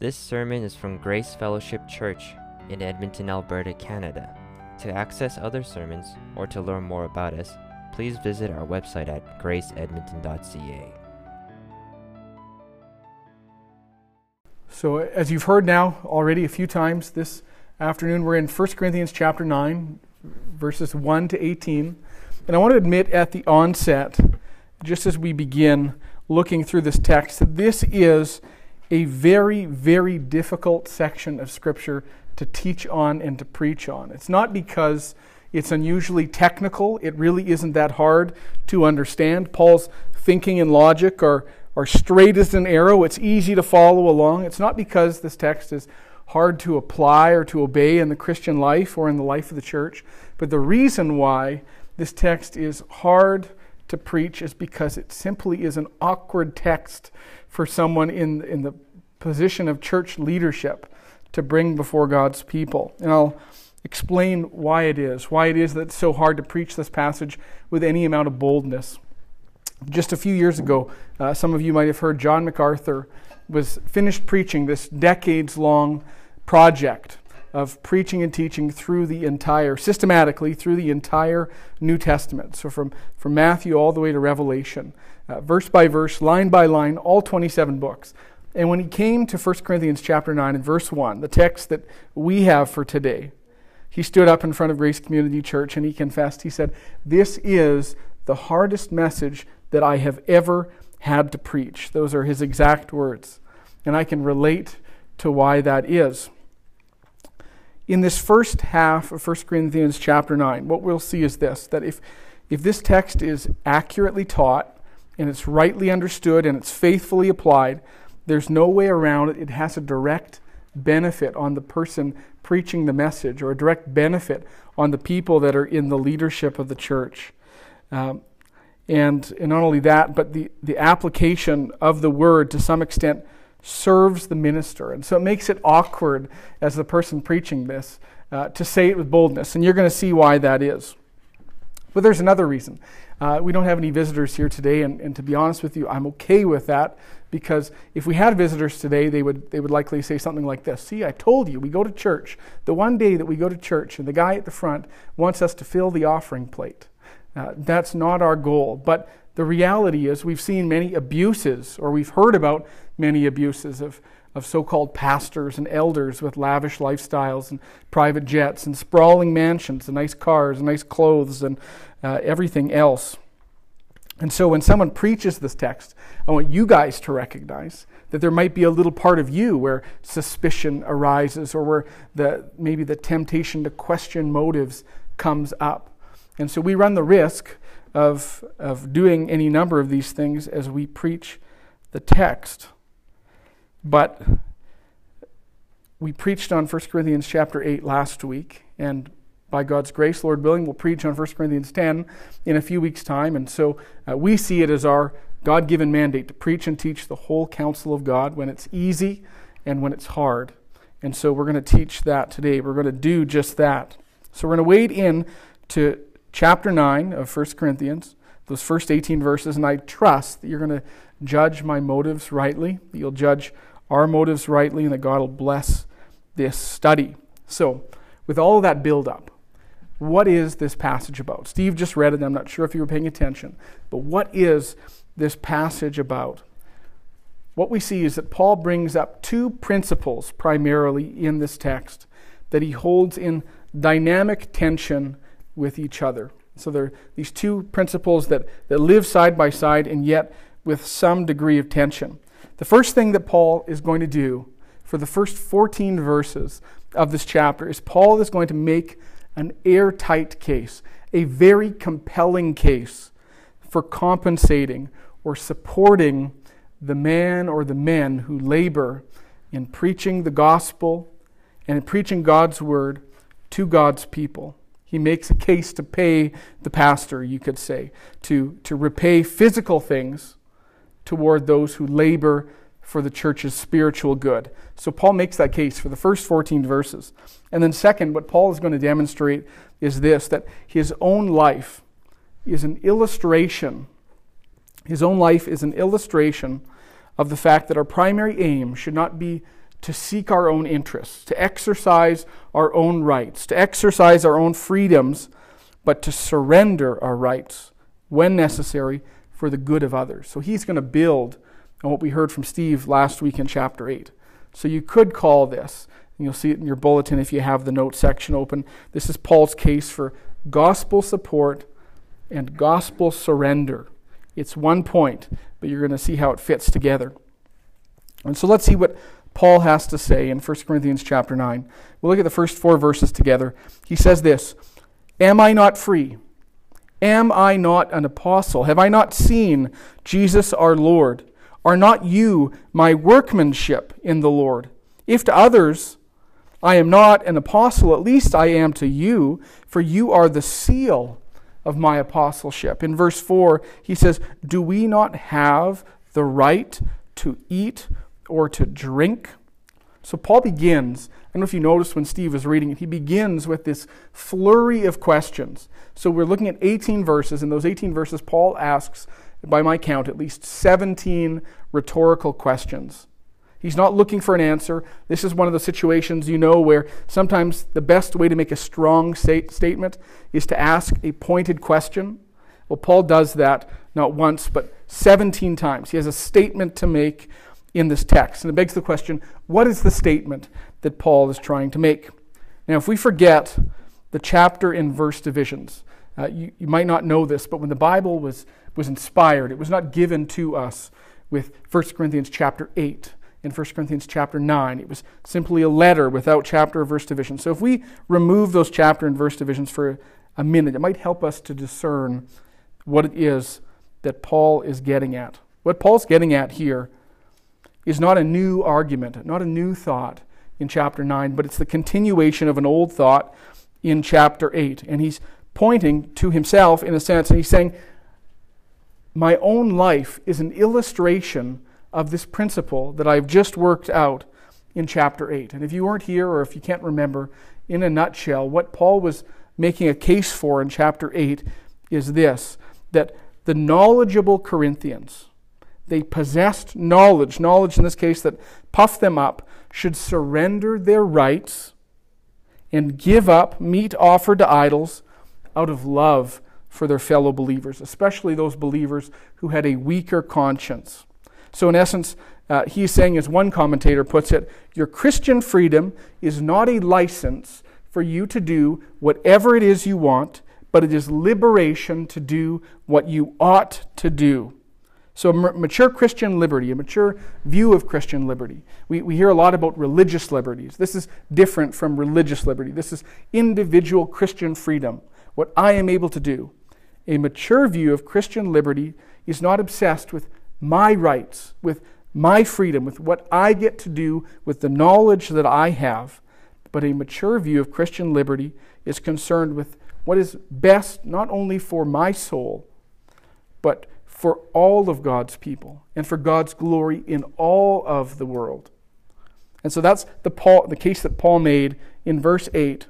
This sermon is from Grace Fellowship Church in Edmonton, Alberta, Canada. To access other sermons or to learn more about us, please visit our website at graceedmonton.ca. So, as you've heard now already a few times this afternoon, we're in 1 Corinthians chapter 9, verses 1 to 18. And I want to admit at the onset, just as we begin looking through this text, this is a very, very difficult section of Scripture to teach on and to preach on. It's not because it's unusually technical, it really isn't that hard to understand. Paul's thinking and logic are, are straight as an arrow, it's easy to follow along. It's not because this text is hard to apply or to obey in the Christian life or in the life of the church, but the reason why this text is hard to preach is because it simply is an awkward text for someone in, in the position of church leadership to bring before God's people. And I'll explain why it is, why it is that it's so hard to preach this passage with any amount of boldness. Just a few years ago, uh, some of you might have heard John MacArthur was finished preaching this decades long project of preaching and teaching through the entire, systematically through the entire New Testament. So from, from Matthew all the way to Revelation, uh, verse by verse, line by line, all 27 books. And when he came to 1 Corinthians chapter 9 and verse 1, the text that we have for today, he stood up in front of Grace Community Church and he confessed, he said, This is the hardest message that I have ever had to preach. Those are his exact words. And I can relate to why that is. In this first half of 1 Corinthians chapter 9, what we'll see is this that if, if this text is accurately taught and it's rightly understood and it's faithfully applied, there's no way around it. It has a direct benefit on the person preaching the message or a direct benefit on the people that are in the leadership of the church. Um, and, and not only that, but the, the application of the word to some extent serves the minister. And so it makes it awkward as the person preaching this uh, to say it with boldness. And you're going to see why that is. But there's another reason. Uh, we don't have any visitors here today, and, and to be honest with you, I'm okay with that because if we had visitors today, they would, they would likely say something like this See, I told you, we go to church. The one day that we go to church, and the guy at the front wants us to fill the offering plate. Uh, that's not our goal. But the reality is, we've seen many abuses, or we've heard about many abuses of, of so called pastors and elders with lavish lifestyles and private jets and sprawling mansions and nice cars and nice clothes and uh, everything else. And so when someone preaches this text, I want you guys to recognize that there might be a little part of you where suspicion arises or where the, maybe the temptation to question motives comes up. And so we run the risk of, of doing any number of these things as we preach the text. But we preached on 1 Corinthians chapter 8 last week, and by God's grace, Lord willing, we'll preach on 1 Corinthians 10 in a few weeks' time. And so uh, we see it as our God given mandate to preach and teach the whole counsel of God when it's easy and when it's hard. And so we're going to teach that today. We're going to do just that. So we're going to wade in to chapter 9 of 1 Corinthians, those first 18 verses, and I trust that you're going to judge my motives rightly, that you'll judge our motives rightly, and that God will bless this study. So, with all that build up, what is this passage about? Steve just read it, I'm not sure if you were paying attention, but what is this passage about? What we see is that Paul brings up two principles primarily in this text that he holds in dynamic tension with each other. So there are these two principles that, that live side by side and yet with some degree of tension. The first thing that Paul is going to do for the first 14 verses of this chapter is Paul is going to make an airtight case, a very compelling case for compensating or supporting the man or the men who labor in preaching the gospel and in preaching God's word to God's people. He makes a case to pay the pastor, you could say, to, to repay physical things toward those who labor for the church's spiritual good. So Paul makes that case for the first 14 verses. And then, second, what Paul is going to demonstrate is this that his own life is an illustration. His own life is an illustration of the fact that our primary aim should not be to seek our own interests, to exercise our own rights, to exercise our own freedoms, but to surrender our rights when necessary for the good of others. So he's going to build on what we heard from Steve last week in chapter 8. So you could call this, and you'll see it in your bulletin if you have the notes section open. This is Paul's case for gospel support and gospel surrender. It's one point, but you're going to see how it fits together. And so let's see what Paul has to say in 1 Corinthians chapter 9. We'll look at the first four verses together. He says this Am I not free? Am I not an apostle? Have I not seen Jesus our Lord? Are not you my workmanship in the Lord? If to others I am not an apostle, at least I am to you, for you are the seal of my apostleship. In verse 4, he says, Do we not have the right to eat or to drink? So Paul begins, don't know if you noticed when Steve was reading it, he begins with this flurry of questions. So we're looking at 18 verses. In those 18 verses, Paul asks, by my count, at least 17 rhetorical questions. He's not looking for an answer. This is one of the situations you know where sometimes the best way to make a strong statement is to ask a pointed question. Well, Paul does that not once, but 17 times. He has a statement to make in this text. And it begs the question what is the statement that Paul is trying to make? Now, if we forget the chapter and verse divisions, uh, you, you might not know this, but when the Bible was, was inspired, it was not given to us with 1 Corinthians chapter 8 and 1 Corinthians chapter 9. It was simply a letter without chapter or verse division. So if we remove those chapter and verse divisions for a minute, it might help us to discern what it is that Paul is getting at. What Paul's getting at here is not a new argument, not a new thought in chapter 9, but it's the continuation of an old thought in chapter 8. And he's pointing to himself in a sense, and he's saying, My own life is an illustration of this principle that I've just worked out in chapter 8. And if you weren't here or if you can't remember, in a nutshell, what Paul was making a case for in chapter 8 is this that the knowledgeable Corinthians, they possessed knowledge, knowledge in this case that puffed them up, should surrender their rights and give up meat offered to idols out of love for their fellow believers, especially those believers who had a weaker conscience. So, in essence, uh, he's saying, as one commentator puts it, your Christian freedom is not a license for you to do whatever it is you want, but it is liberation to do what you ought to do. So, mature Christian liberty, a mature view of Christian liberty. We, we hear a lot about religious liberties. This is different from religious liberty. This is individual Christian freedom, what I am able to do. A mature view of Christian liberty is not obsessed with my rights, with my freedom, with what I get to do with the knowledge that I have. But a mature view of Christian liberty is concerned with what is best not only for my soul, but for all of God's people and for God's glory in all of the world. And so that's the, Paul, the case that Paul made in verse 8.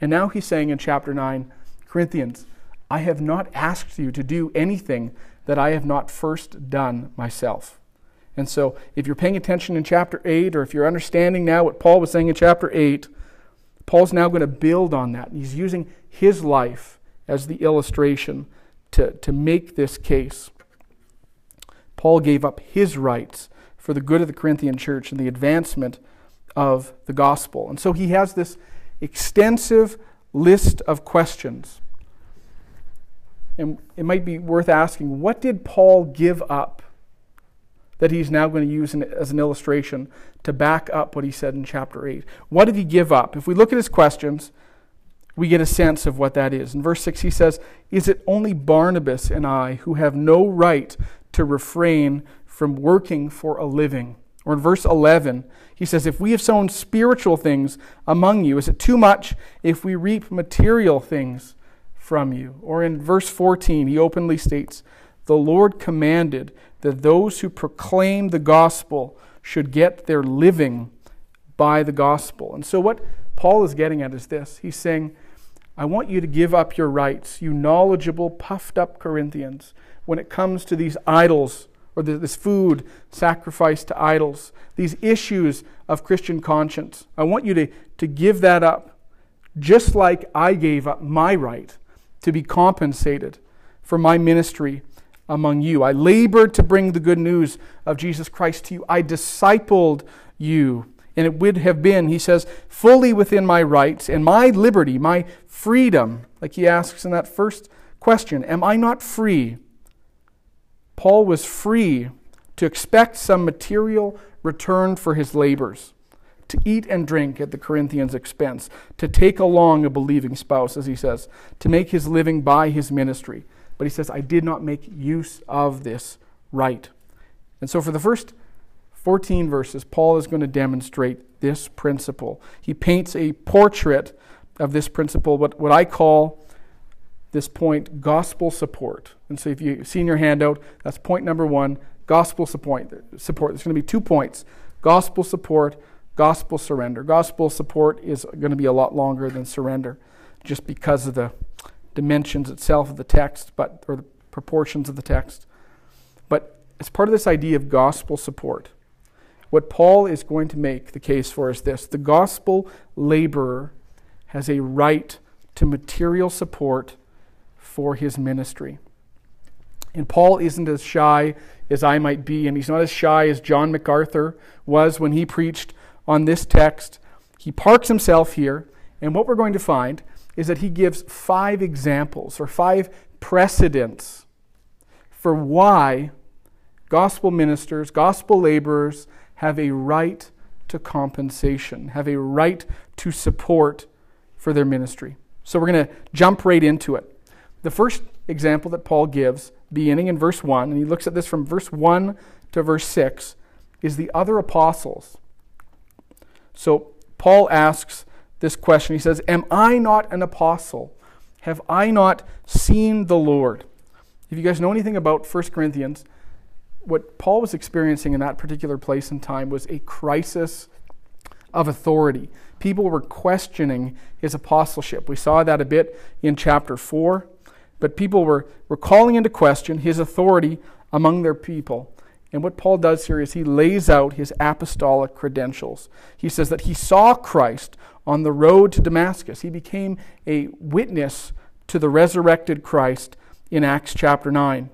And now he's saying in chapter 9, Corinthians, I have not asked you to do anything that I have not first done myself. And so, if you're paying attention in chapter 8, or if you're understanding now what Paul was saying in chapter 8, Paul's now going to build on that. He's using his life as the illustration to, to make this case. Paul gave up his rights for the good of the Corinthian church and the advancement of the gospel. And so he has this extensive list of questions and it might be worth asking what did Paul give up that he's now going to use as an illustration to back up what he said in chapter 8? What did he give up? If we look at his questions, we get a sense of what that is. In verse 6, he says, Is it only Barnabas and I who have no right to refrain from working for a living? Or in verse 11, he says, If we have sown spiritual things among you, is it too much if we reap material things from you. Or in verse 14, he openly states, The Lord commanded that those who proclaim the gospel should get their living by the gospel. And so, what Paul is getting at is this He's saying, I want you to give up your rights, you knowledgeable, puffed up Corinthians, when it comes to these idols or this food sacrificed to idols, these issues of Christian conscience. I want you to, to give that up, just like I gave up my right to be compensated for my ministry among you. I labored to bring the good news of Jesus Christ to you. I discipled you. And it would have been, he says, fully within my rights and my liberty, my freedom, like he asks in that first question Am I not free? Paul was free to expect some material return for his labors, to eat and drink at the Corinthians' expense, to take along a believing spouse, as he says, to make his living by his ministry. But he says, I did not make use of this right. And so for the first 14 verses, Paul is going to demonstrate this principle. He paints a portrait of this principle, what, what I call this point gospel support. And so if you've seen your handout, that's point number one gospel support. support. There's going to be two points gospel support, gospel surrender. Gospel support is going to be a lot longer than surrender just because of the dimensions itself of the text, but or the proportions of the text. But as part of this idea of gospel support, what Paul is going to make the case for is this the gospel laborer has a right to material support for his ministry. And Paul isn't as shy as I might be, and he's not as shy as John MacArthur was when he preached on this text. He parks himself here, and what we're going to find is that he gives five examples or five precedents for why gospel ministers, gospel laborers, have a right to compensation, have a right to support for their ministry. So we're going to jump right into it. The first example that Paul gives, beginning in verse 1, and he looks at this from verse 1 to verse 6, is the other apostles. So Paul asks this question. He says, Am I not an apostle? Have I not seen the Lord? If you guys know anything about 1 Corinthians, what Paul was experiencing in that particular place and time was a crisis of authority. People were questioning his apostleship. We saw that a bit in chapter 4. But people were, were calling into question his authority among their people. And what Paul does here is he lays out his apostolic credentials. He says that he saw Christ on the road to Damascus. He became a witness to the resurrected Christ in Acts chapter 9.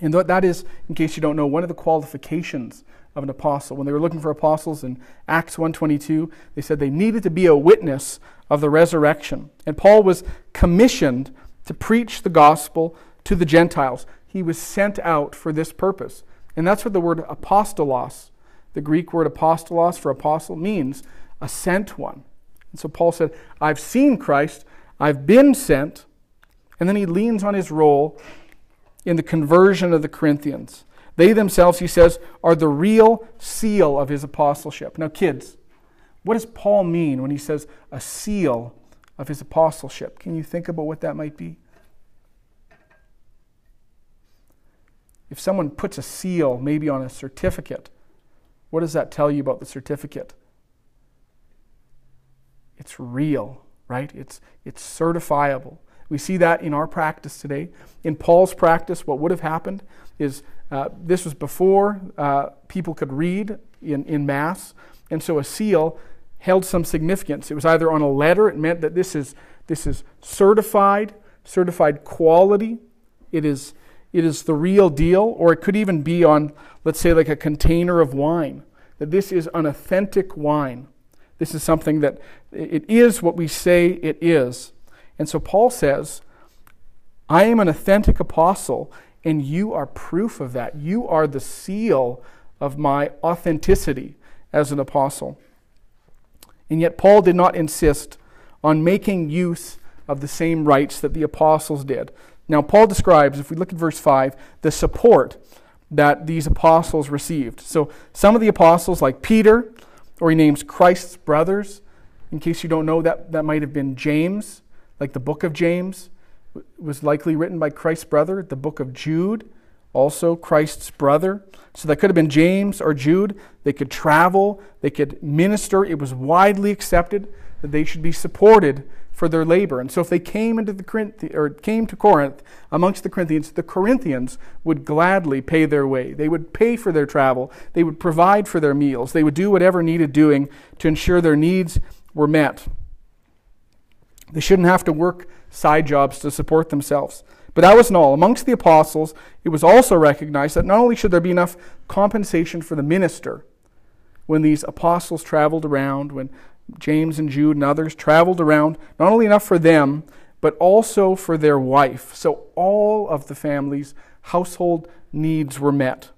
And that is, in case you don't know, one of the qualifications of an apostle. When they were looking for apostles in Acts 1:22, they said they needed to be a witness of the resurrection. And Paul was commissioned to preach the gospel to the Gentiles. He was sent out for this purpose. And that's what the word apostolos, the Greek word apostolos for apostle means, a sent one. And so Paul said, I've seen Christ, I've been sent. And then he leans on his role in the conversion of the Corinthians. They themselves, he says, are the real seal of his apostleship. Now, kids, what does Paul mean when he says a seal of his apostleship? Can you think about what that might be? If someone puts a seal maybe on a certificate, what does that tell you about the certificate? It's real, right? It's, it's certifiable. We see that in our practice today. In Paul's practice, what would have happened is uh, this was before uh, people could read in, in Mass, and so a seal held some significance. It was either on a letter, it meant that this is, this is certified, certified quality, it is, it is the real deal, or it could even be on, let's say, like a container of wine, that this is an authentic wine. This is something that it is what we say it is. And so Paul says, I am an authentic apostle, and you are proof of that. You are the seal of my authenticity as an apostle. And yet, Paul did not insist on making use of the same rights that the apostles did. Now, Paul describes, if we look at verse 5, the support that these apostles received. So, some of the apostles, like Peter, or he names Christ's brothers. In case you don't know, that, that might have been James like the book of James was likely written by Christ's brother, the book of Jude, also Christ's brother. So that could have been James or Jude. They could travel, they could minister. It was widely accepted that they should be supported for their labor. And so if they came into the Corinth or came to Corinth amongst the Corinthians, the Corinthians would gladly pay their way. They would pay for their travel. They would provide for their meals. They would do whatever needed doing to ensure their needs were met. They shouldn't have to work side jobs to support themselves. But that wasn't all. Amongst the apostles, it was also recognized that not only should there be enough compensation for the minister when these apostles traveled around, when James and Jude and others traveled around, not only enough for them, but also for their wife. So all of the family's household needs were met.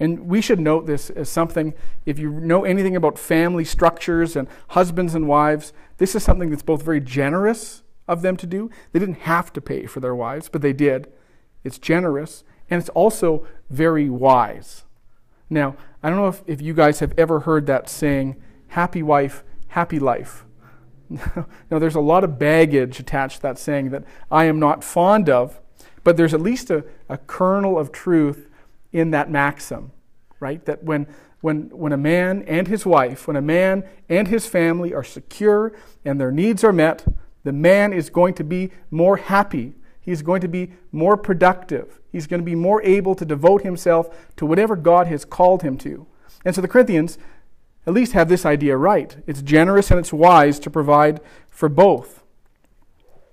And we should note this as something, if you know anything about family structures and husbands and wives, this is something that's both very generous of them to do. They didn't have to pay for their wives, but they did. It's generous, and it's also very wise. Now, I don't know if, if you guys have ever heard that saying, happy wife, happy life. now, there's a lot of baggage attached to that saying that I am not fond of, but there's at least a, a kernel of truth in that maxim, right? That when, when, when a man and his wife, when a man and his family are secure and their needs are met, the man is going to be more happy. He's going to be more productive. He's going to be more able to devote himself to whatever God has called him to. And so the Corinthians at least have this idea right. It's generous and it's wise to provide for both.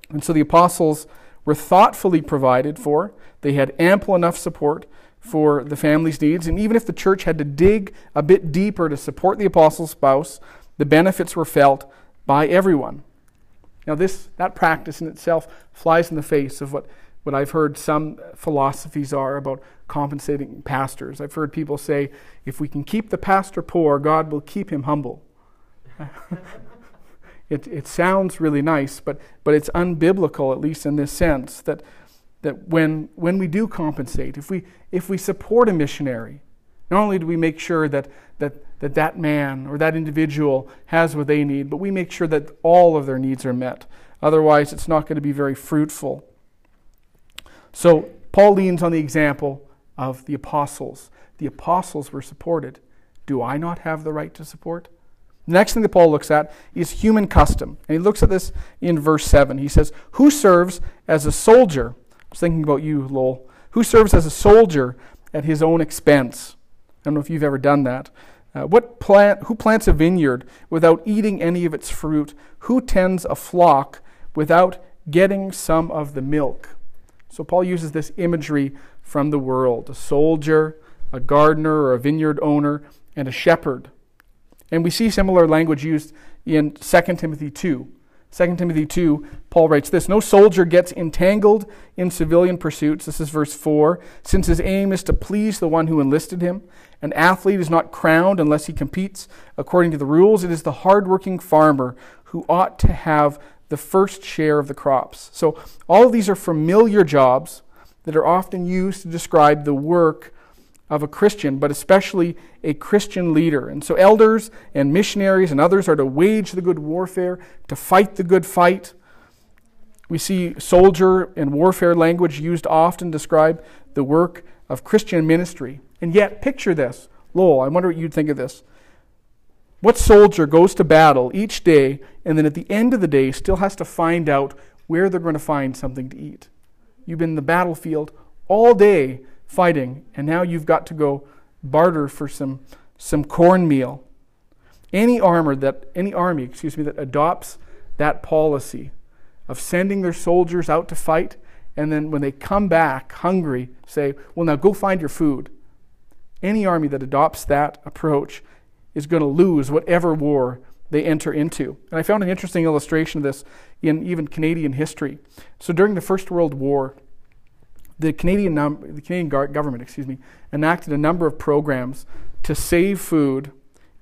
And so the apostles were thoughtfully provided for. They had ample enough support for the family's needs. And even if the church had to dig a bit deeper to support the apostle's spouse, the benefits were felt by everyone. Now, this, that practice in itself flies in the face of what, what I've heard some philosophies are about compensating pastors. I've heard people say, if we can keep the pastor poor, God will keep him humble. it, it sounds really nice, but, but it's unbiblical, at least in this sense, that, that when, when we do compensate, if we, if we support a missionary, not only do we make sure that, that that that man or that individual has what they need, but we make sure that all of their needs are met. Otherwise, it's not going to be very fruitful. So, Paul leans on the example of the apostles. The apostles were supported. Do I not have the right to support? The next thing that Paul looks at is human custom. And he looks at this in verse 7. He says, Who serves as a soldier? Was thinking about you, Lowell. Who serves as a soldier at his own expense? I don't know if you've ever done that. Uh, what plant, who plants a vineyard without eating any of its fruit? Who tends a flock without getting some of the milk? So Paul uses this imagery from the world a soldier, a gardener, or a vineyard owner, and a shepherd. And we see similar language used in 2 Timothy 2. 2 Timothy 2, Paul writes this No soldier gets entangled in civilian pursuits. This is verse 4. Since his aim is to please the one who enlisted him. An athlete is not crowned unless he competes according to the rules. It is the hardworking farmer who ought to have the first share of the crops. So, all of these are familiar jobs that are often used to describe the work of a Christian, but especially a Christian leader. And so, elders and missionaries and others are to wage the good warfare, to fight the good fight. We see soldier and warfare language used often to describe the work of Christian ministry. And yet, picture this. Lowell, I wonder what you'd think of this. What soldier goes to battle each day and then at the end of the day still has to find out where they're going to find something to eat? You've been in the battlefield all day fighting, and now you've got to go barter for some, some cornmeal. Any armor that any army, excuse me, that adopts that policy of sending their soldiers out to fight, and then when they come back hungry, say, Well, now go find your food. Any army that adopts that approach is going to lose whatever war they enter into. And I found an interesting illustration of this in even Canadian history. So during the First World War, the Canadian, num- the Canadian government, excuse me, enacted a number of programs to save food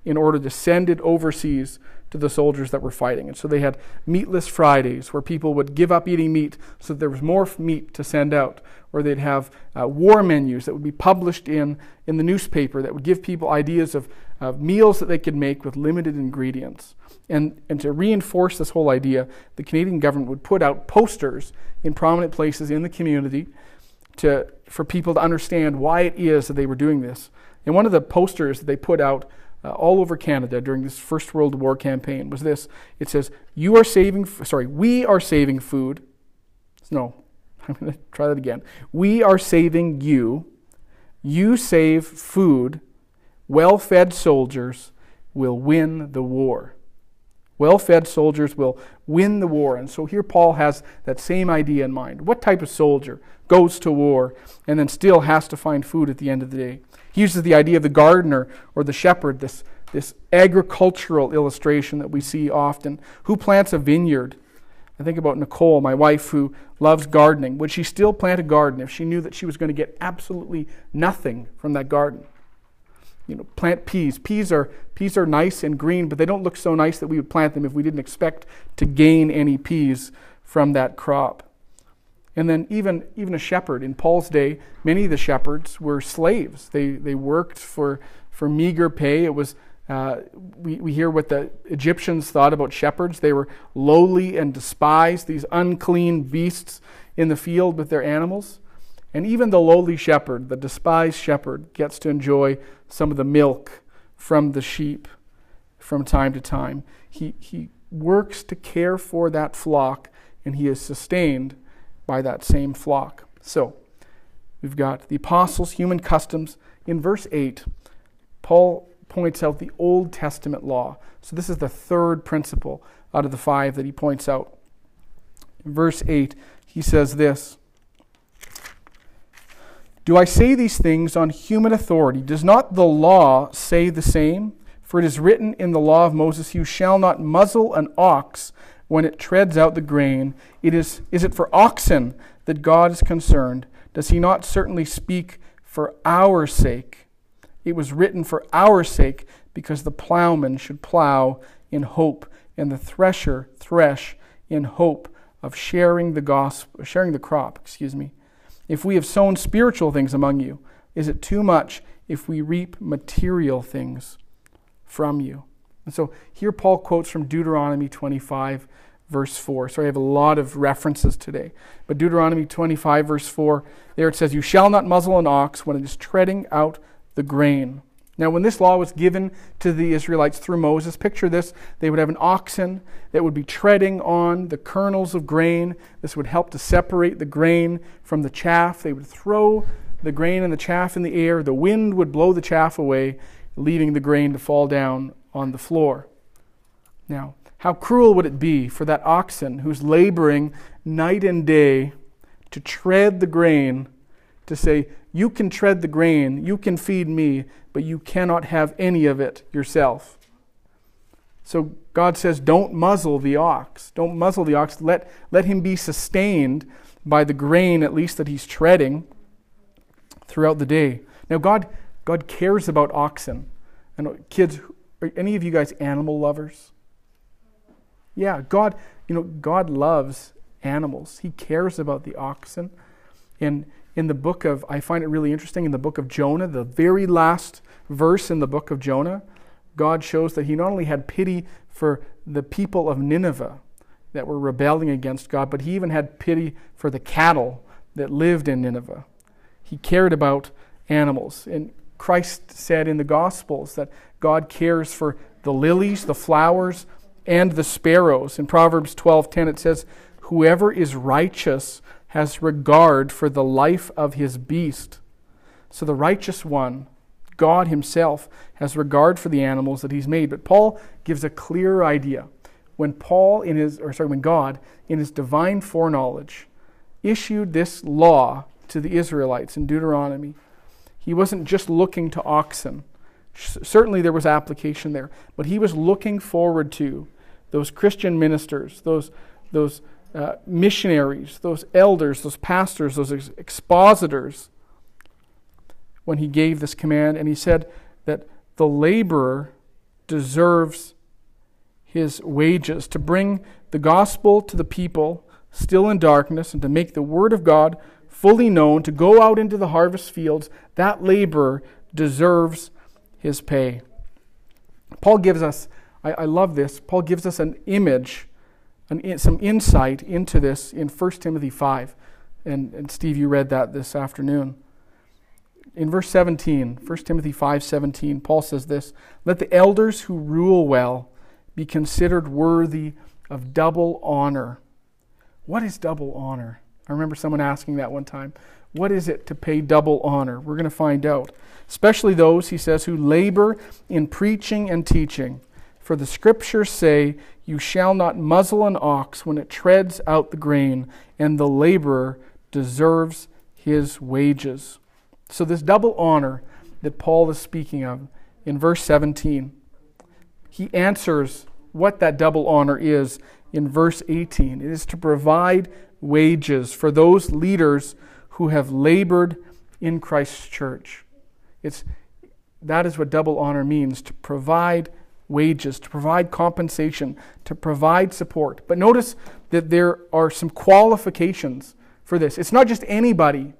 in order to send it overseas to the soldiers that were fighting. And so they had meatless Fridays where people would give up eating meat so that there was more meat to send out. Or they'd have uh, war menus that would be published in, in the newspaper that would give people ideas of, of meals that they could make with limited ingredients. And, and to reinforce this whole idea, the Canadian government would put out posters in prominent places in the community to, for people to understand why it is that they were doing this. And one of the posters that they put out uh, all over Canada during this First World War campaign was this. It says, "You are saving. Sorry, we are saving food." No, I'm going to try that again. We are saving you. You save food. Well-fed soldiers will win the war. Well fed soldiers will win the war. And so here Paul has that same idea in mind. What type of soldier goes to war and then still has to find food at the end of the day? He uses the idea of the gardener or the shepherd, this, this agricultural illustration that we see often. Who plants a vineyard? I think about Nicole, my wife, who loves gardening. Would she still plant a garden if she knew that she was going to get absolutely nothing from that garden? you know, plant peas. Peas are peas are nice and green, but they don't look so nice that we would plant them if we didn't expect to gain any peas from that crop. And then even even a shepherd in Paul's day, many of the shepherds were slaves. They they worked for for meager pay. It was uh, we, we hear what the Egyptians thought about shepherds. They were lowly and despised, these unclean beasts in the field with their animals. And even the lowly shepherd, the despised shepherd, gets to enjoy some of the milk from the sheep from time to time. He, he works to care for that flock, and he is sustained by that same flock. So, we've got the apostles' human customs. In verse 8, Paul points out the Old Testament law. So, this is the third principle out of the five that he points out. In verse 8, he says this do I say these things on human authority? Does not the law say the same? For it is written in the law of Moses, You shall not muzzle an ox when it treads out the grain. It is, is it for oxen that God is concerned? Does he not certainly speak for our sake? It was written for our sake, because the plowman should plow in hope, and the thresher thresh in hope of sharing the gospel, sharing the crop, excuse me. If we have sown spiritual things among you, is it too much if we reap material things from you? And so here Paul quotes from Deuteronomy 25, verse 4. So I have a lot of references today. But Deuteronomy 25, verse 4, there it says, You shall not muzzle an ox when it is treading out the grain. Now, when this law was given to the Israelites through Moses, picture this they would have an oxen that would be treading on the kernels of grain. This would help to separate the grain from the chaff. They would throw the grain and the chaff in the air. The wind would blow the chaff away, leaving the grain to fall down on the floor. Now, how cruel would it be for that oxen who's laboring night and day to tread the grain to say, You can tread the grain, you can feed me, but you cannot have any of it yourself. So God says, Don't muzzle the ox. Don't muzzle the ox. Let, let him be sustained by the grain, at least, that he's treading throughout the day. Now, God, God cares about oxen. And kids, are any of you guys animal lovers? Yeah, God, you know, God loves animals. He cares about the oxen. And in the book of, I find it really interesting, in the book of Jonah, the very last verse in the book of Jonah, God shows that he not only had pity for the people of Nineveh that were rebelling against God, but he even had pity for the cattle that lived in Nineveh. He cared about animals. And Christ said in the Gospels that God cares for the lilies, the flowers, and the sparrows. In Proverbs 12:10 it says, "Whoever is righteous has regard for the life of his beast. So the righteous one, God himself, has regard for the animals that he's made. But Paul gives a clear idea. When Paul in his or sorry, when God in his divine foreknowledge issued this law to the Israelites in Deuteronomy, he wasn't just looking to oxen. Certainly there was application there, but he was looking forward to those Christian ministers, those those uh, missionaries, those elders, those pastors, those ex- expositors, when he gave this command. And he said that the laborer deserves his wages to bring the gospel to the people still in darkness and to make the word of God fully known, to go out into the harvest fields. That laborer deserves his pay. Paul gives us, I, I love this, Paul gives us an image an, some insight into this in 1 Timothy 5. And, and Steve, you read that this afternoon. In verse 17, 1 Timothy 5:17, Paul says this, "Let the elders who rule well be considered worthy of double honor." What is double honor? I remember someone asking that one time. What is it to pay double honor? We're going to find out. Especially those, he says, who labor in preaching and teaching. For the scriptures say, You shall not muzzle an ox when it treads out the grain, and the laborer deserves his wages. So, this double honor that Paul is speaking of in verse 17, he answers what that double honor is in verse 18. It is to provide wages for those leaders who have labored in Christ's church. It's, that is what double honor means to provide wages, to provide compensation, to provide support. But notice that there are some qualifications for this. It's not just anybody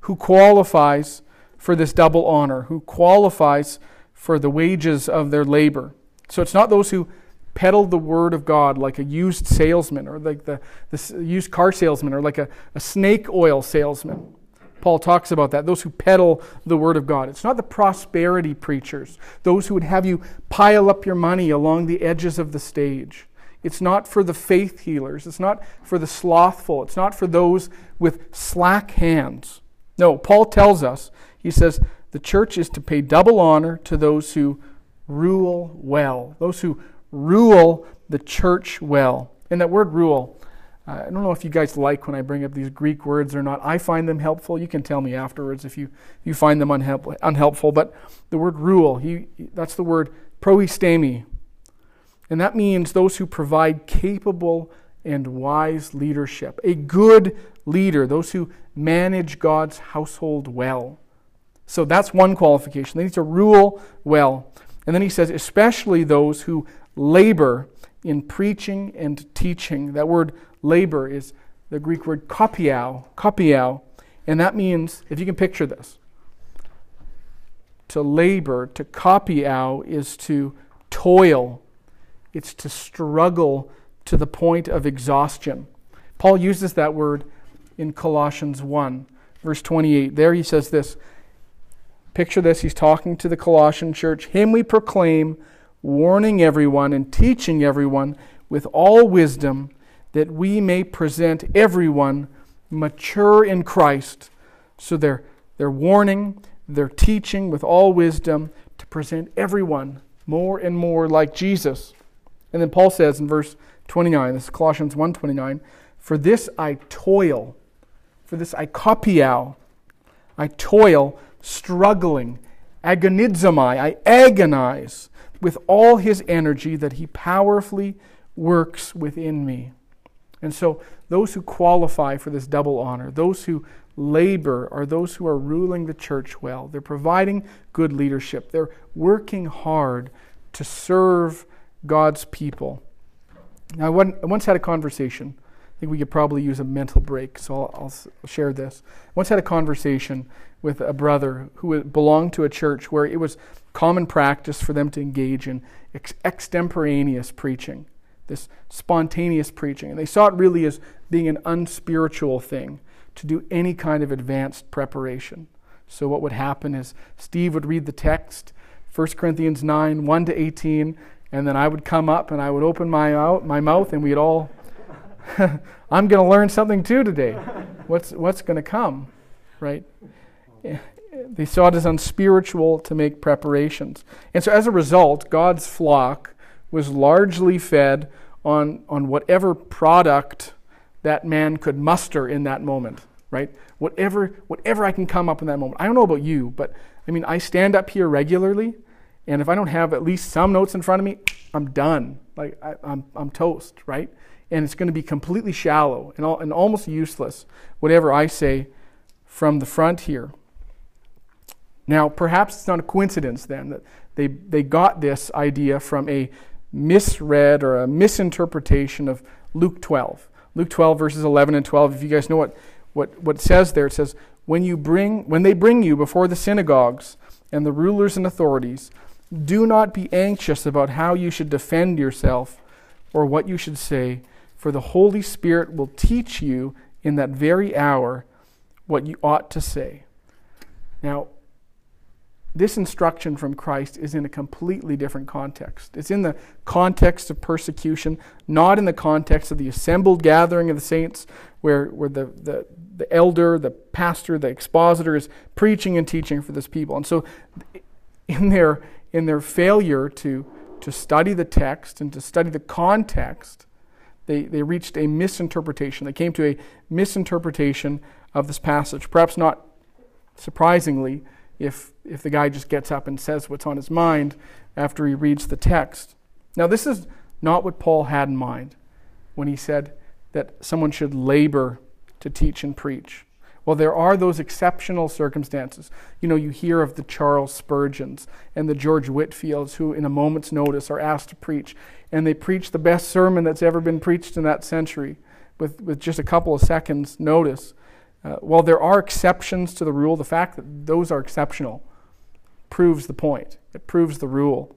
who qualifies for this double honor, who qualifies for the wages of their labor. So it's not those who peddle the word of God like a used salesman or like the, the used car salesman or like a, a snake oil salesman. Paul talks about that, those who peddle the word of God. It's not the prosperity preachers, those who would have you pile up your money along the edges of the stage. It's not for the faith healers. It's not for the slothful. It's not for those with slack hands. No, Paul tells us, he says, the church is to pay double honor to those who rule well, those who rule the church well. And that word rule, uh, I don't know if you guys like when I bring up these Greek words or not. I find them helpful. You can tell me afterwards if you, you find them unhelp, unhelpful. But the word rule, he, that's the word proistemi. And that means those who provide capable and wise leadership. A good leader, those who manage God's household well. So that's one qualification. They need to rule well. And then he says, especially those who labor in preaching and teaching. That word labor is the Greek word kopiao, kopiao, and that means, if you can picture this, to labor, to kopiao, is to toil, it's to struggle to the point of exhaustion. Paul uses that word in Colossians 1, verse 28. There he says this. Picture this. He's talking to the Colossian church. Him we proclaim, warning everyone and teaching everyone with all wisdom that we may present everyone mature in Christ. So they're, they're warning, they're teaching with all wisdom to present everyone more and more like Jesus. And then Paul says in verse 29, this is Colossians 1:29, for this I toil, for this I kopiao, I toil, struggling, agonizomai, I agonize with all his energy that he powerfully works within me. And so, those who qualify for this double honor, those who labor, are those who are ruling the church well. They're providing good leadership, they're working hard to serve God's people. Now, I once had a conversation. I think we could probably use a mental break, so I'll, I'll share this. I once had a conversation with a brother who belonged to a church where it was common practice for them to engage in ex- extemporaneous preaching this spontaneous preaching. And they saw it really as being an unspiritual thing to do any kind of advanced preparation. So, what would happen is Steve would read the text, 1 Corinthians 9, 1 to 18, and then I would come up and I would open my, out, my mouth and we'd all, I'm going to learn something too today. What's, what's going to come, right? They saw it as unspiritual to make preparations. And so, as a result, God's flock was largely fed on, on whatever product that man could muster in that moment, right? Whatever, whatever I can come up in that moment. I don't know about you, but I mean, I stand up here regularly, and if I don't have at least some notes in front of me, I'm done. Like, I, am I'm, I'm toast, right? And it's going to be completely shallow and, all, and almost useless, whatever I say from the front here. Now, perhaps it's not a coincidence then that they, they got this idea from a misread or a misinterpretation of Luke 12. Luke 12, verses 11 and 12. If you guys know what, what, what it says there, it says, when, you bring, when they bring you before the synagogues and the rulers and authorities, do not be anxious about how you should defend yourself or what you should say, for the Holy Spirit will teach you in that very hour what you ought to say. Now, this instruction from Christ is in a completely different context. It's in the context of persecution, not in the context of the assembled gathering of the saints, where, where the, the, the elder, the pastor, the expositor is preaching and teaching for this people. And so, in their, in their failure to, to study the text and to study the context, they, they reached a misinterpretation. They came to a misinterpretation of this passage. Perhaps not surprisingly, if, if the guy just gets up and says what's on his mind after he reads the text. Now, this is not what Paul had in mind when he said that someone should labor to teach and preach. Well, there are those exceptional circumstances. You know, you hear of the Charles Spurgeons and the George Whitefields who, in a moment's notice, are asked to preach. And they preach the best sermon that's ever been preached in that century with, with just a couple of seconds' notice. Uh, while there are exceptions to the rule, the fact that those are exceptional proves the point. It proves the rule.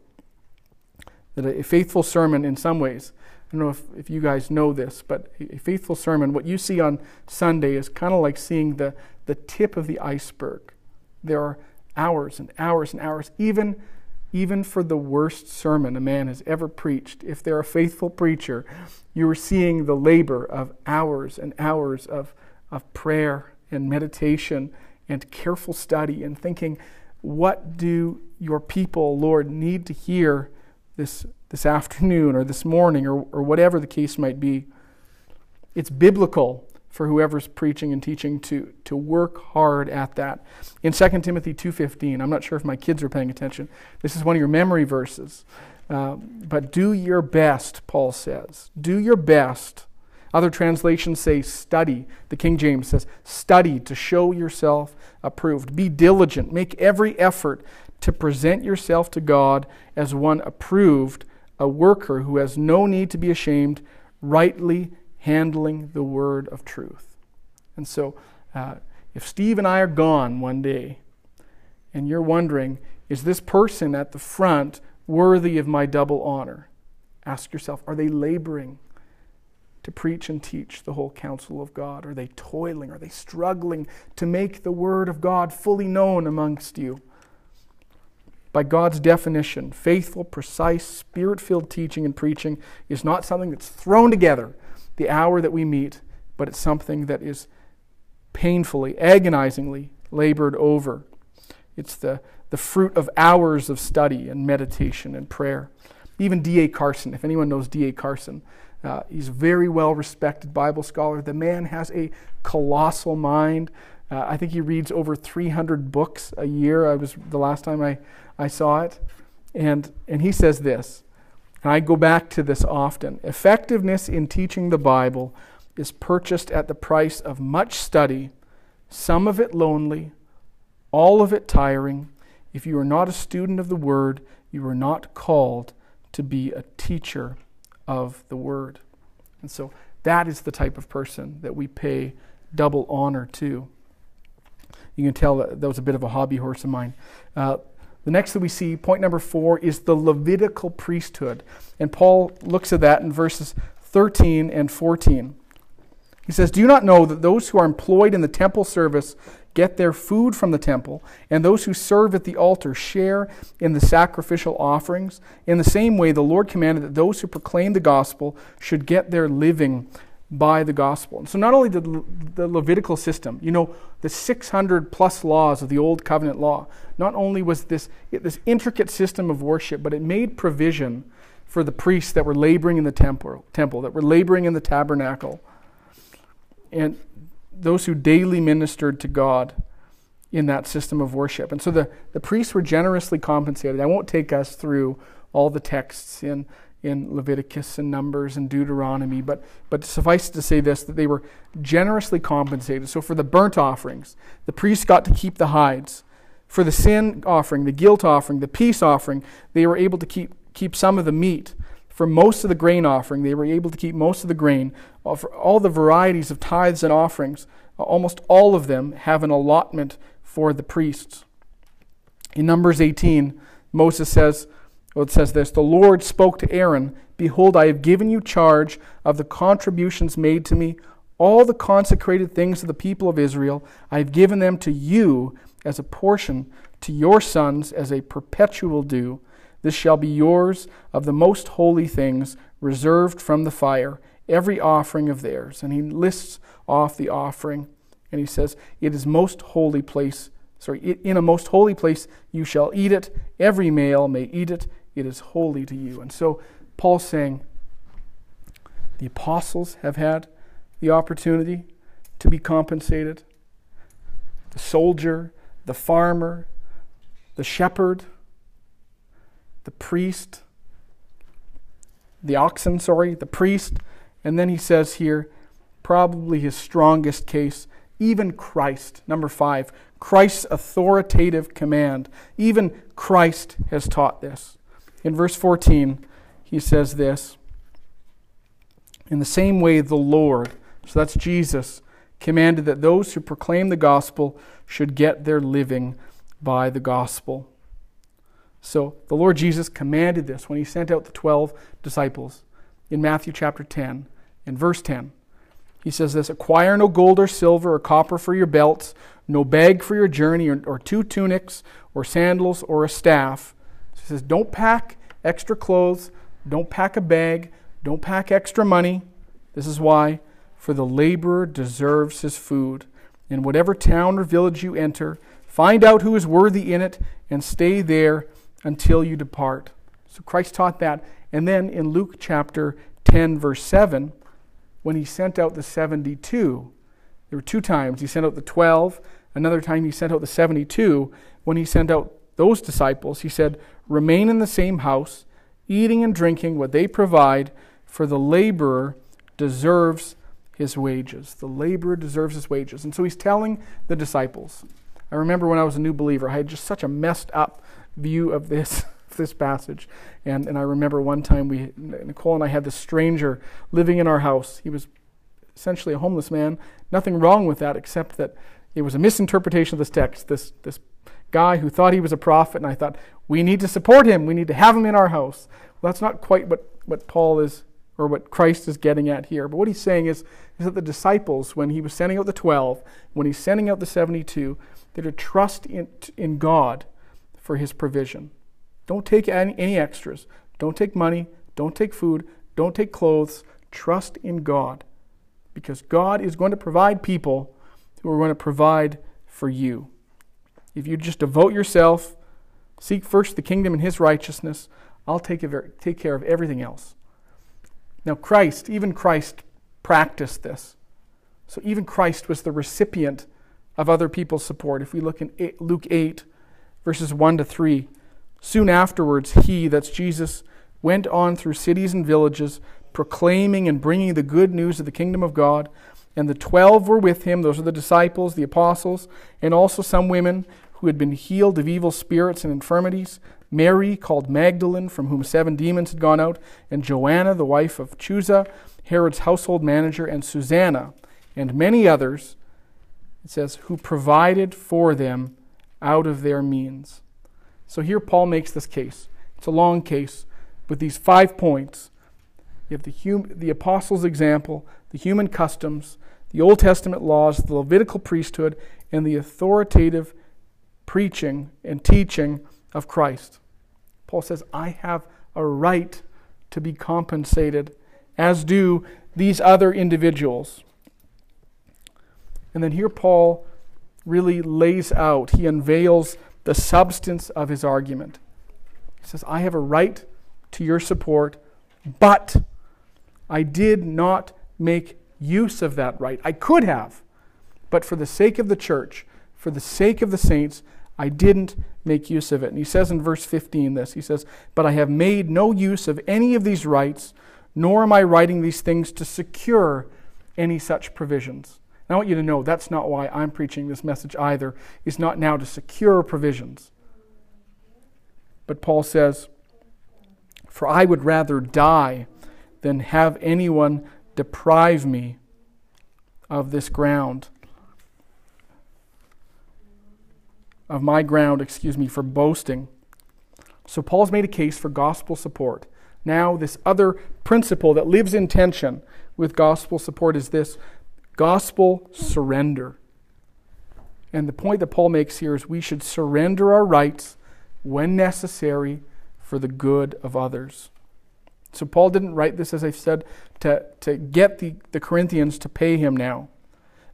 That a, faithful sermon, in some ways, I don't know if, if you guys know this, but a, a faithful sermon, what you see on Sunday is kind of like seeing the, the tip of the iceberg. There are hours and hours and hours, even, even for the worst sermon a man has ever preached. If they're a faithful preacher, you are seeing the labor of hours and hours of of prayer and meditation and careful study and thinking, what do your people, Lord, need to hear this, this afternoon or this morning or, or whatever the case might be? It's biblical for whoever's preaching and teaching to, to work hard at that. In 2 Timothy 2.15, I'm not sure if my kids are paying attention. This is one of your memory verses. Uh, but do your best, Paul says. Do your best other translations say study. The King James says study to show yourself approved. Be diligent. Make every effort to present yourself to God as one approved, a worker who has no need to be ashamed, rightly handling the word of truth. And so, uh, if Steve and I are gone one day, and you're wondering, is this person at the front worthy of my double honor? Ask yourself, are they laboring? To preach and teach the whole counsel of God? Are they toiling? Are they struggling to make the Word of God fully known amongst you? By God's definition, faithful, precise, spirit filled teaching and preaching is not something that's thrown together the hour that we meet, but it's something that is painfully, agonizingly labored over. It's the, the fruit of hours of study and meditation and prayer. Even D.A. Carson, if anyone knows D.A. Carson, uh, he's a very well respected Bible scholar. The man has a colossal mind. Uh, I think he reads over 300 books a year. I was the last time I, I saw it. And, and he says this, and I go back to this often effectiveness in teaching the Bible is purchased at the price of much study, some of it lonely, all of it tiring. If you are not a student of the Word, you are not called to be a teacher of the word. And so that is the type of person that we pay double honor to. You can tell that, that was a bit of a hobby horse of mine. Uh, the next that we see, point number four, is the Levitical priesthood. And Paul looks at that in verses 13 and 14. He says, Do you not know that those who are employed in the temple service get their food from the temple, and those who serve at the altar share in the sacrificial offerings. In the same way, the Lord commanded that those who proclaim the gospel should get their living by the gospel. And so, not only did the Levitical system, you know, the 600 plus laws of the Old Covenant law, not only was this, this intricate system of worship, but it made provision for the priests that were laboring in the temple, temple that were laboring in the tabernacle. And those who daily ministered to God in that system of worship. And so the, the priests were generously compensated. I won't take us through all the texts in, in Leviticus and Numbers and Deuteronomy, but, but suffice to say this that they were generously compensated. So for the burnt offerings, the priests got to keep the hides. For the sin offering, the guilt offering, the peace offering, they were able to keep, keep some of the meat. For most of the grain offering, they were able to keep most of the grain. Uh, for all the varieties of tithes and offerings, uh, almost all of them have an allotment for the priests. In Numbers 18, Moses says, well, it says this The Lord spoke to Aaron, Behold, I have given you charge of the contributions made to me, all the consecrated things of the people of Israel. I have given them to you as a portion to your sons as a perpetual due. This shall be yours of the most holy things reserved from the fire, every offering of theirs. And he lists off the offering and he says, It is most holy place. Sorry, in a most holy place you shall eat it. Every male may eat it. It is holy to you. And so Paul's saying, the apostles have had the opportunity to be compensated. The soldier, the farmer, the shepherd, the priest, the oxen, sorry, the priest. And then he says here, probably his strongest case, even Christ. Number five, Christ's authoritative command. Even Christ has taught this. In verse 14, he says this In the same way, the Lord, so that's Jesus, commanded that those who proclaim the gospel should get their living by the gospel. So the Lord Jesus commanded this when he sent out the 12 disciples in Matthew chapter 10, in verse 10. He says this Acquire no gold or silver or copper for your belts, no bag for your journey, or, or two tunics, or sandals, or a staff. He says, Don't pack extra clothes, don't pack a bag, don't pack extra money. This is why. For the laborer deserves his food. In whatever town or village you enter, find out who is worthy in it and stay there until you depart. So Christ taught that. And then in Luke chapter 10, verse 7, when he sent out the 72, there were two times. He sent out the 12, another time he sent out the 72. When he sent out those disciples, he said, Remain in the same house, eating and drinking what they provide, for the laborer deserves his wages. The laborer deserves his wages. And so he's telling the disciples. I remember when I was a new believer, I had just such a messed up view of this this passage. And, and I remember one time we Nicole and I had this stranger living in our house. He was essentially a homeless man. Nothing wrong with that except that it was a misinterpretation of this text. This this guy who thought he was a prophet, and I thought, we need to support him. We need to have him in our house. Well, that's not quite what, what Paul is or what Christ is getting at here. But what he's saying is, is that the disciples, when he was sending out the 12, when he's sending out the 72, they're to trust in, in God for his provision. Don't take any, any extras. Don't take money. Don't take food. Don't take clothes. Trust in God. Because God is going to provide people who are going to provide for you. If you just devote yourself, seek first the kingdom and his righteousness, I'll take, take care of everything else. Now, Christ, even Christ practiced this. So, even Christ was the recipient of other people's support. If we look in Luke 8, verses 1 to 3, soon afterwards, he, that's Jesus, went on through cities and villages, proclaiming and bringing the good news of the kingdom of God. And the twelve were with him, those are the disciples, the apostles, and also some women who had been healed of evil spirits and infirmities. Mary, called Magdalene, from whom seven demons had gone out, and Joanna, the wife of Chuza, Herod's household manager, and Susanna, and many others, it says, who provided for them out of their means. So here Paul makes this case. It's a long case with these five points. You have the, hum- the apostles' example, the human customs, the Old Testament laws, the Levitical priesthood, and the authoritative preaching and teaching of Christ. Paul says, I have a right to be compensated, as do these other individuals. And then here Paul really lays out, he unveils the substance of his argument. He says, I have a right to your support, but I did not make use of that right. I could have, but for the sake of the church, for the sake of the saints, I didn't make use of it. And he says in verse 15 this He says, But I have made no use of any of these rights, nor am I writing these things to secure any such provisions. And I want you to know that's not why I'm preaching this message either. It's not now to secure provisions. But Paul says, For I would rather die than have anyone deprive me of this ground. of my ground, excuse me, for boasting. So Paul's made a case for gospel support. Now, this other principle that lives in tension with gospel support is this gospel surrender. And the point that Paul makes here is we should surrender our rights when necessary for the good of others. So Paul didn't write this, as I've said, to, to get the, the Corinthians to pay him now.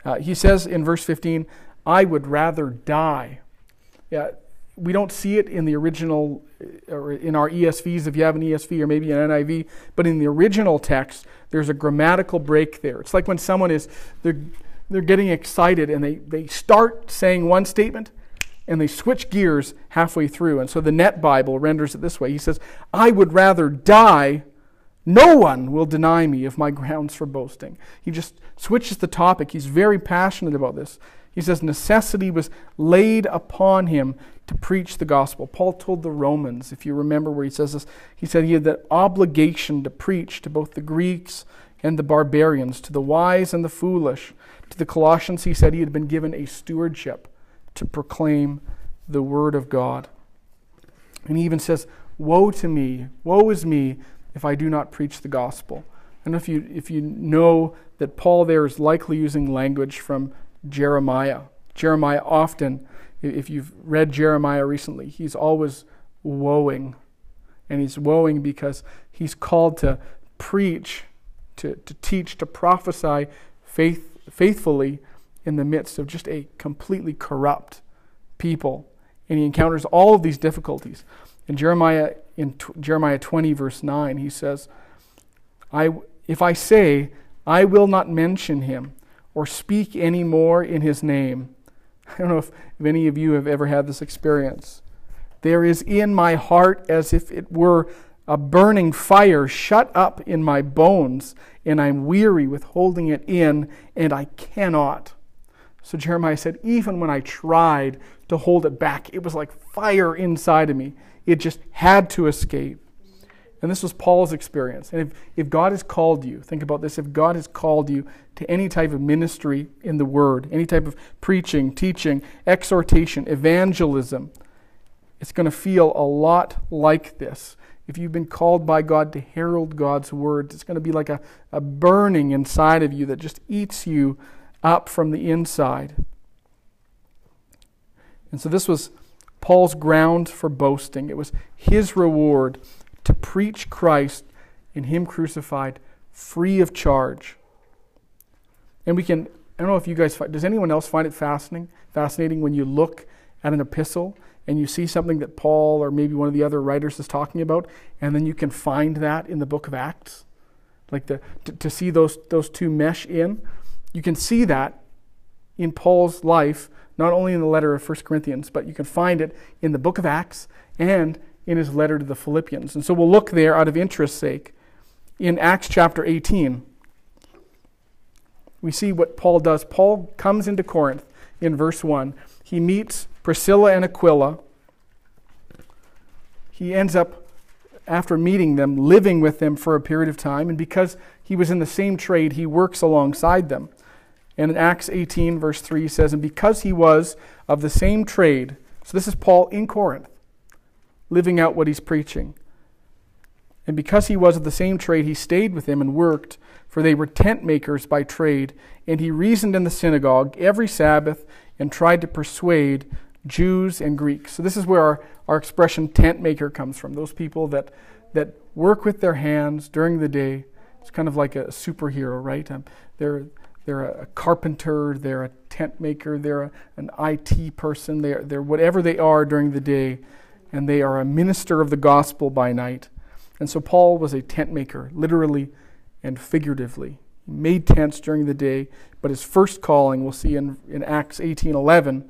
Uh, he says in verse 15, I would rather die. Yeah, we don't see it in the original, uh, or in our ESVs, if you have an ESV or maybe an NIV, but in the original text, there's a grammatical break there. It's like when someone is, they're, they're getting excited and they, they start saying one statement and they switch gears halfway through. And so the Net Bible renders it this way He says, I would rather die. No one will deny me of my grounds for boasting. He just switches the topic. He's very passionate about this. He says, Necessity was laid upon him to preach the gospel. Paul told the Romans, if you remember where he says this, he said he had the obligation to preach to both the Greeks and the barbarians, to the wise and the foolish. To the Colossians, he said he had been given a stewardship to proclaim the word of God. And he even says, Woe to me, woe is me if I do not preach the gospel. And if you, if you know that Paul there is likely using language from Jeremiah, Jeremiah often if you've read Jeremiah recently, he's always woeing. And he's woeing because he's called to preach, to, to teach, to prophesy faith, faithfully in the midst of just a completely corrupt people. And he encounters all of these difficulties. In Jeremiah, in t- Jeremiah 20, verse 9, he says, I, If I say, I will not mention him or speak any more in his name, I don't know if, if any of you have ever had this experience. There is in my heart as if it were a burning fire shut up in my bones, and I'm weary with holding it in, and I cannot. So Jeremiah said, even when I tried to hold it back, it was like fire inside of me. It just had to escape. And this was Paul's experience. And if, if God has called you, think about this if God has called you to any type of ministry in the Word, any type of preaching, teaching, exhortation, evangelism, it's going to feel a lot like this. If you've been called by God to herald God's words, it's going to be like a, a burning inside of you that just eats you up from the inside. And so this was Paul's ground for boasting. It was his reward to preach Christ and Him crucified free of charge. And we can, I don't know if you guys, does anyone else find it fascinating, fascinating when you look at an epistle and you see something that Paul or maybe one of the other writers is talking about, and then you can find that in the book of Acts? Like the, to, to see those, those two mesh in. You can see that in Paul's life, not only in the letter of 1 Corinthians, but you can find it in the book of Acts and in his letter to the Philippians. And so we'll look there out of interest's sake. In Acts chapter 18, we see what Paul does. Paul comes into Corinth in verse 1. He meets Priscilla and Aquila. He ends up, after meeting them, living with them for a period of time. And because he was in the same trade, he works alongside them. And in Acts 18, verse 3 says, And because he was of the same trade, so this is Paul in Corinth living out what he's preaching. And because he was of the same trade, he stayed with them and worked, for they were tent makers by trade. And he reasoned in the synagogue every Sabbath and tried to persuade Jews and Greeks. So this is where our, our expression tent maker comes from. Those people that, that work with their hands during the day. It's kind of like a superhero, right? Um, they're, they're a carpenter, they're a tent maker, they're a, an IT person, they're, they're whatever they are during the day and they are a minister of the gospel by night. And so Paul was a tent maker, literally and figuratively. He made tents during the day, but his first calling, we'll see in, in Acts 18:11,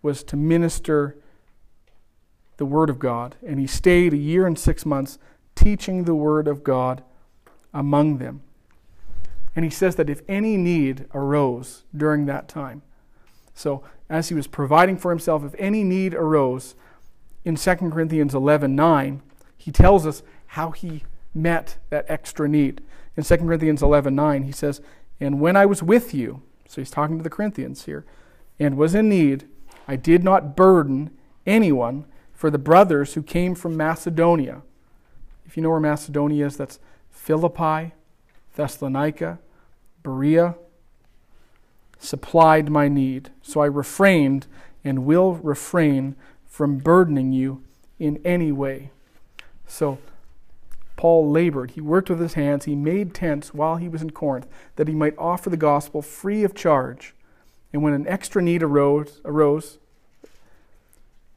was to minister the word of God. And he stayed a year and six months teaching the word of God among them. And he says that if any need arose during that time, so as he was providing for himself, if any need arose, in 2 Corinthians 11 9, he tells us how he met that extra need. In 2 Corinthians 11 9, he says, And when I was with you, so he's talking to the Corinthians here, and was in need, I did not burden anyone for the brothers who came from Macedonia. If you know where Macedonia is, that's Philippi, Thessalonica, Berea. supplied my need. So I refrained and will refrain from burdening you in any way. So Paul labored. He worked with his hands. He made tents while he was in Corinth that he might offer the gospel free of charge. And when an extra need arose, arose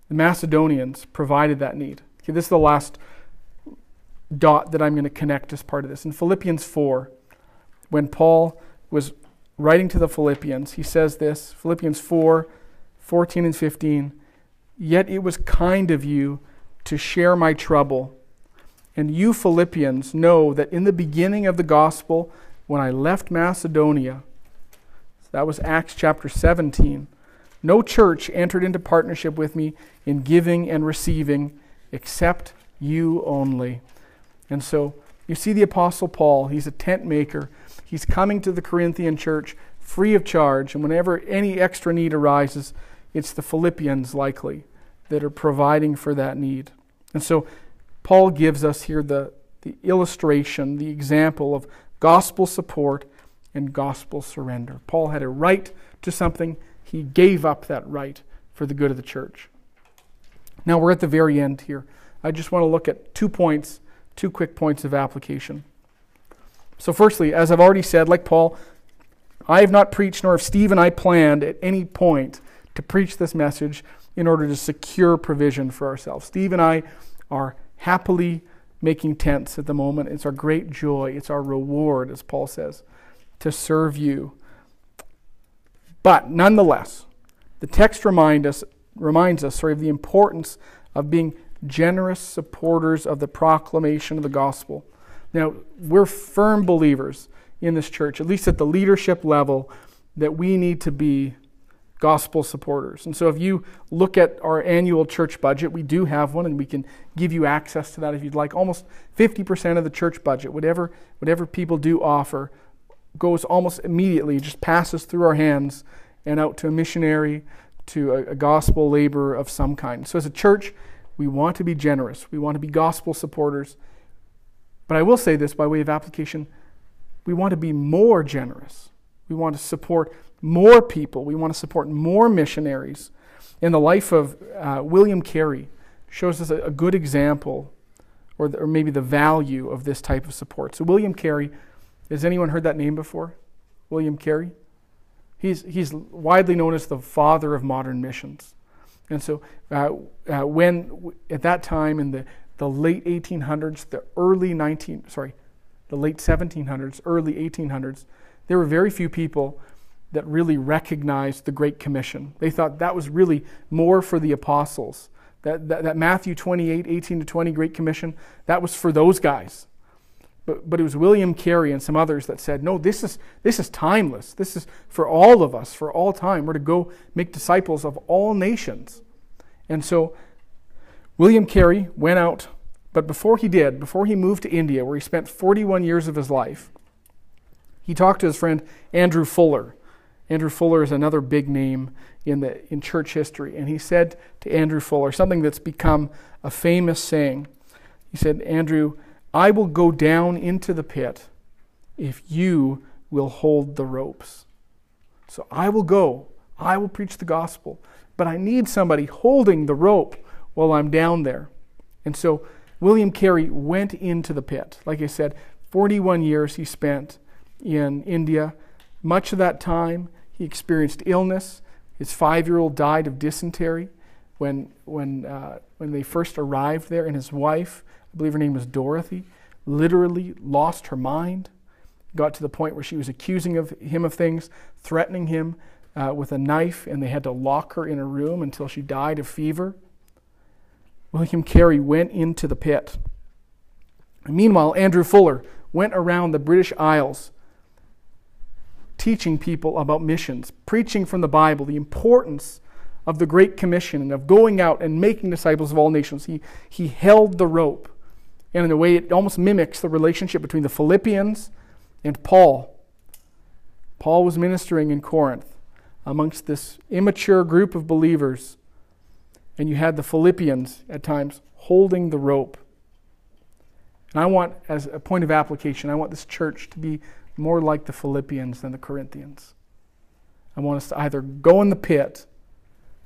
the Macedonians provided that need. Okay, this is the last dot that I'm going to connect as part of this. In Philippians 4, when Paul was writing to the Philippians, he says this Philippians 4 14 and 15. Yet it was kind of you to share my trouble. And you Philippians know that in the beginning of the gospel, when I left Macedonia, that was Acts chapter 17, no church entered into partnership with me in giving and receiving except you only. And so you see the Apostle Paul, he's a tent maker. He's coming to the Corinthian church free of charge. And whenever any extra need arises, it's the Philippians likely that are providing for that need. And so Paul gives us here the, the illustration, the example of gospel support and gospel surrender. Paul had a right to something, he gave up that right for the good of the church. Now we're at the very end here. I just want to look at two points, two quick points of application. So, firstly, as I've already said, like Paul, I have not preached, nor have Steve and I planned at any point to preach this message in order to secure provision for ourselves. Steve and I are happily making tents at the moment. It's our great joy, it's our reward, as Paul says, to serve you. But nonetheless, the text remind us, reminds us sorry, of the importance of being generous supporters of the proclamation of the gospel. Now, we're firm believers in this church, at least at the leadership level, that we need to be gospel supporters. And so if you look at our annual church budget, we do have one and we can give you access to that if you'd like. Almost 50% of the church budget, whatever whatever people do offer, goes almost immediately, just passes through our hands and out to a missionary, to a, a gospel laborer of some kind. So as a church, we want to be generous. We want to be gospel supporters. But I will say this by way of application, we want to be more generous. We want to support more people. We want to support more missionaries. In the life of uh, William Carey, shows us a, a good example, or, the, or maybe the value of this type of support. So, William Carey, has anyone heard that name before? William Carey? He's, he's widely known as the father of modern missions. And so, uh, uh, when at that time in the, the late 1800s, the early 19, sorry, the late 1700s, early 1800s, there were very few people that really recognized the Great Commission. They thought that was really more for the apostles. That, that, that, Matthew 28, 18 to 20 Great Commission, that was for those guys. But, but it was William Carey and some others that said, no, this is, this is timeless. This is for all of us, for all time. We're to go make disciples of all nations. And so William Carey went out, but before he did, before he moved to India, where he spent 41 years of his life, he talked to his friend Andrew Fuller. Andrew Fuller is another big name in, the, in church history. And he said to Andrew Fuller something that's become a famous saying. He said, Andrew, I will go down into the pit if you will hold the ropes. So I will go, I will preach the gospel, but I need somebody holding the rope while I'm down there. And so William Carey went into the pit. Like I said, 41 years he spent in India. Much of that time, he experienced illness. His five year old died of dysentery when, when, uh, when they first arrived there, and his wife, I believe her name was Dorothy, literally lost her mind. Got to the point where she was accusing of him of things, threatening him uh, with a knife, and they had to lock her in a room until she died of fever. William Carey went into the pit. And meanwhile, Andrew Fuller went around the British Isles teaching people about missions, preaching from the Bible, the importance of the Great Commission and of going out and making disciples of all nations. He, he held the rope. And in a way, it almost mimics the relationship between the Philippians and Paul. Paul was ministering in Corinth amongst this immature group of believers. And you had the Philippians at times holding the rope. And I want, as a point of application, I want this church to be more like the Philippians than the Corinthians. I want us to either go in the pit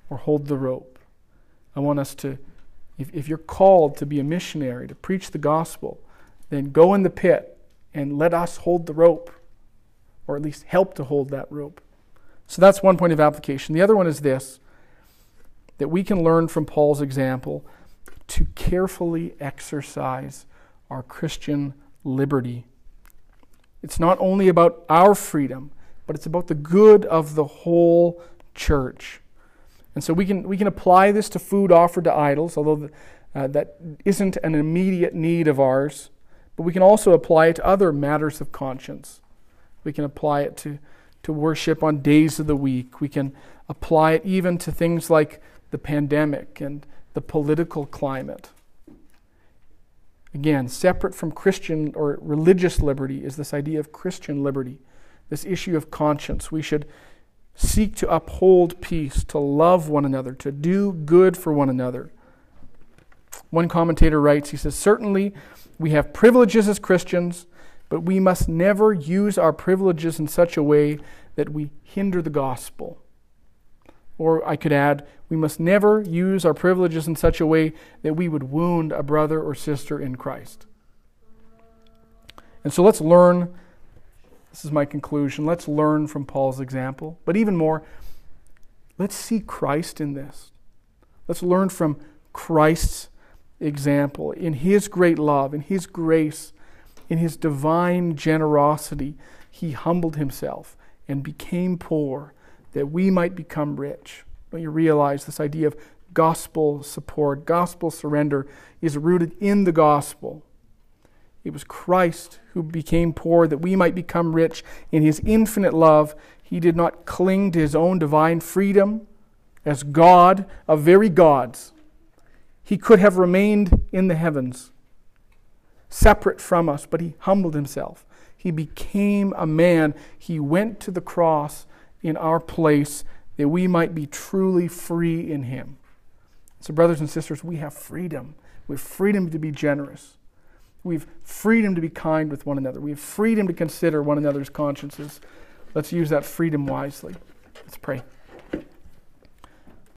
or hold the rope. I want us to, if, if you're called to be a missionary, to preach the gospel, then go in the pit and let us hold the rope, or at least help to hold that rope. So that's one point of application. The other one is this that we can learn from Paul's example to carefully exercise our Christian liberty. It's not only about our freedom, but it's about the good of the whole church. And so we can, we can apply this to food offered to idols, although uh, that isn't an immediate need of ours. But we can also apply it to other matters of conscience. We can apply it to, to worship on days of the week. We can apply it even to things like the pandemic and the political climate. Again, separate from Christian or religious liberty is this idea of Christian liberty, this issue of conscience. We should seek to uphold peace, to love one another, to do good for one another. One commentator writes, he says, Certainly we have privileges as Christians, but we must never use our privileges in such a way that we hinder the gospel. Or I could add, we must never use our privileges in such a way that we would wound a brother or sister in Christ. And so let's learn. This is my conclusion. Let's learn from Paul's example. But even more, let's see Christ in this. Let's learn from Christ's example, in his great love, in his grace, in his divine generosity. He humbled himself and became poor that we might become rich. Don't you realize this idea of gospel support, gospel surrender is rooted in the gospel? It was Christ who became poor that we might become rich. In his infinite love, he did not cling to his own divine freedom as God of very gods. He could have remained in the heavens, separate from us, but he humbled himself. He became a man. He went to the cross in our place that we might be truly free in Him. So, brothers and sisters, we have freedom. We have freedom to be generous. We have freedom to be kind with one another. We have freedom to consider one another's consciences. Let's use that freedom wisely. Let's pray.